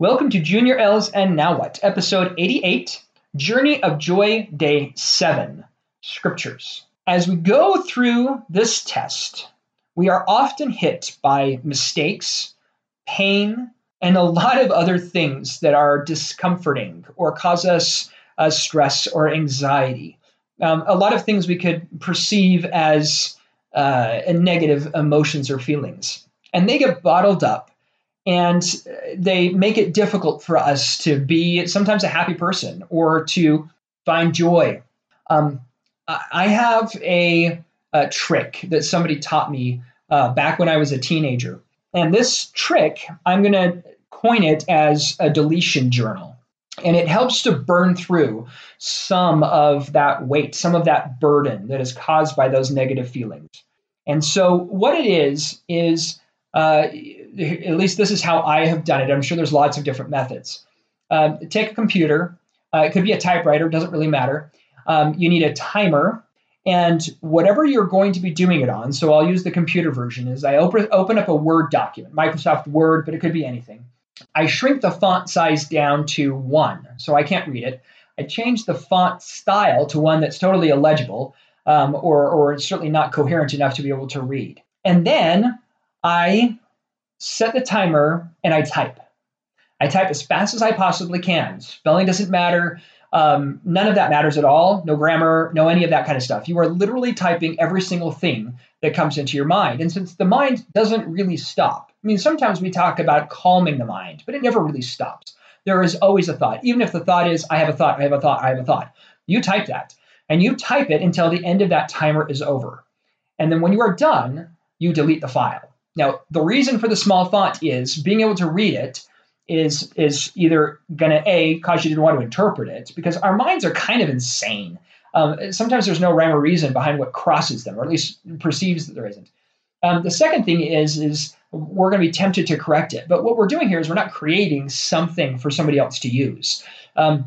Welcome to Junior L's and Now What, episode 88, Journey of Joy, day 7, Scriptures. As we go through this test, we are often hit by mistakes, pain, and a lot of other things that are discomforting or cause us uh, stress or anxiety. Um, a lot of things we could perceive as uh, negative emotions or feelings. And they get bottled up and they make it difficult for us to be sometimes a happy person or to find joy. Um, I have a, a, trick that somebody taught me uh, back when I was a teenager. And this trick, I'm going to coin it as a deletion journal. And it helps to burn through some of that weight, some of that burden that is caused by those negative feelings. And so, what it is, is uh, at least this is how I have done it. I'm sure there's lots of different methods. Um, take a computer, uh, it could be a typewriter, doesn't really matter. Um, you need a timer, and whatever you're going to be doing it on. So I'll use the computer version. Is I open open up a Word document, Microsoft Word, but it could be anything. I shrink the font size down to one, so I can't read it. I change the font style to one that's totally illegible, um, or or certainly not coherent enough to be able to read. And then I set the timer and I type. I type as fast as I possibly can. Spelling doesn't matter. Um, none of that matters at all. No grammar, no any of that kind of stuff. You are literally typing every single thing that comes into your mind. And since the mind doesn't really stop, I mean, sometimes we talk about calming the mind, but it never really stops. There is always a thought. Even if the thought is, I have a thought, I have a thought, I have a thought. You type that and you type it until the end of that timer is over. And then when you are done, you delete the file. Now, the reason for the small font is being able to read it is is either going to a cause you to want to interpret it because our minds are kind of insane. Um, sometimes there's no rhyme or reason behind what crosses them, or at least perceives that there isn't. Um, the second thing is is we're going to be tempted to correct it, but what we're doing here is we're not creating something for somebody else to use. Um,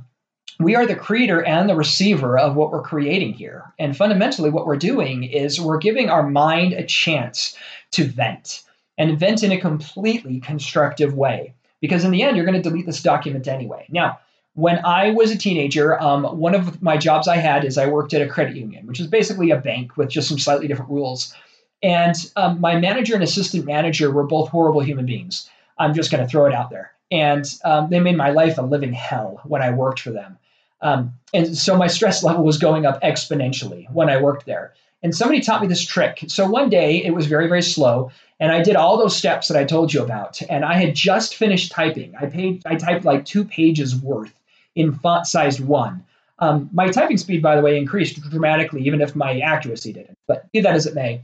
we are the creator and the receiver of what we're creating here. And fundamentally, what we're doing is we're giving our mind a chance to vent and vent in a completely constructive way. Because in the end, you're going to delete this document anyway. Now, when I was a teenager, um, one of my jobs I had is I worked at a credit union, which is basically a bank with just some slightly different rules. And um, my manager and assistant manager were both horrible human beings. I'm just going to throw it out there. And um, they made my life a living hell when I worked for them. Um, and so my stress level was going up exponentially when I worked there. And somebody taught me this trick. So one day it was very, very slow. And I did all those steps that I told you about. And I had just finished typing. I paid I typed like two pages worth in font size one. Um, my typing speed, by the way, increased dramatically, even if my accuracy didn't. But be that as it may,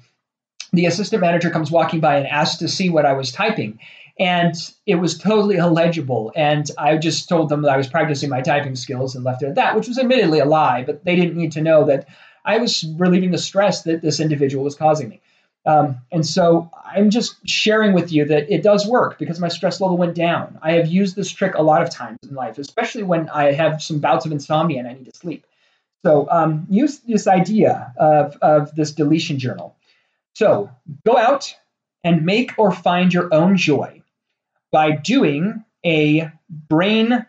the assistant manager comes walking by and asks to see what I was typing. And it was totally illegible. And I just told them that I was practicing my typing skills and left it at that, which was admittedly a lie, but they didn't need to know that I was relieving the stress that this individual was causing me. Um, and so I'm just sharing with you that it does work because my stress level went down. I have used this trick a lot of times in life, especially when I have some bouts of insomnia and I need to sleep. So um, use this idea of, of this deletion journal. So go out and make or find your own joy by doing a brain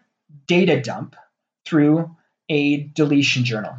data dump through a deletion journal.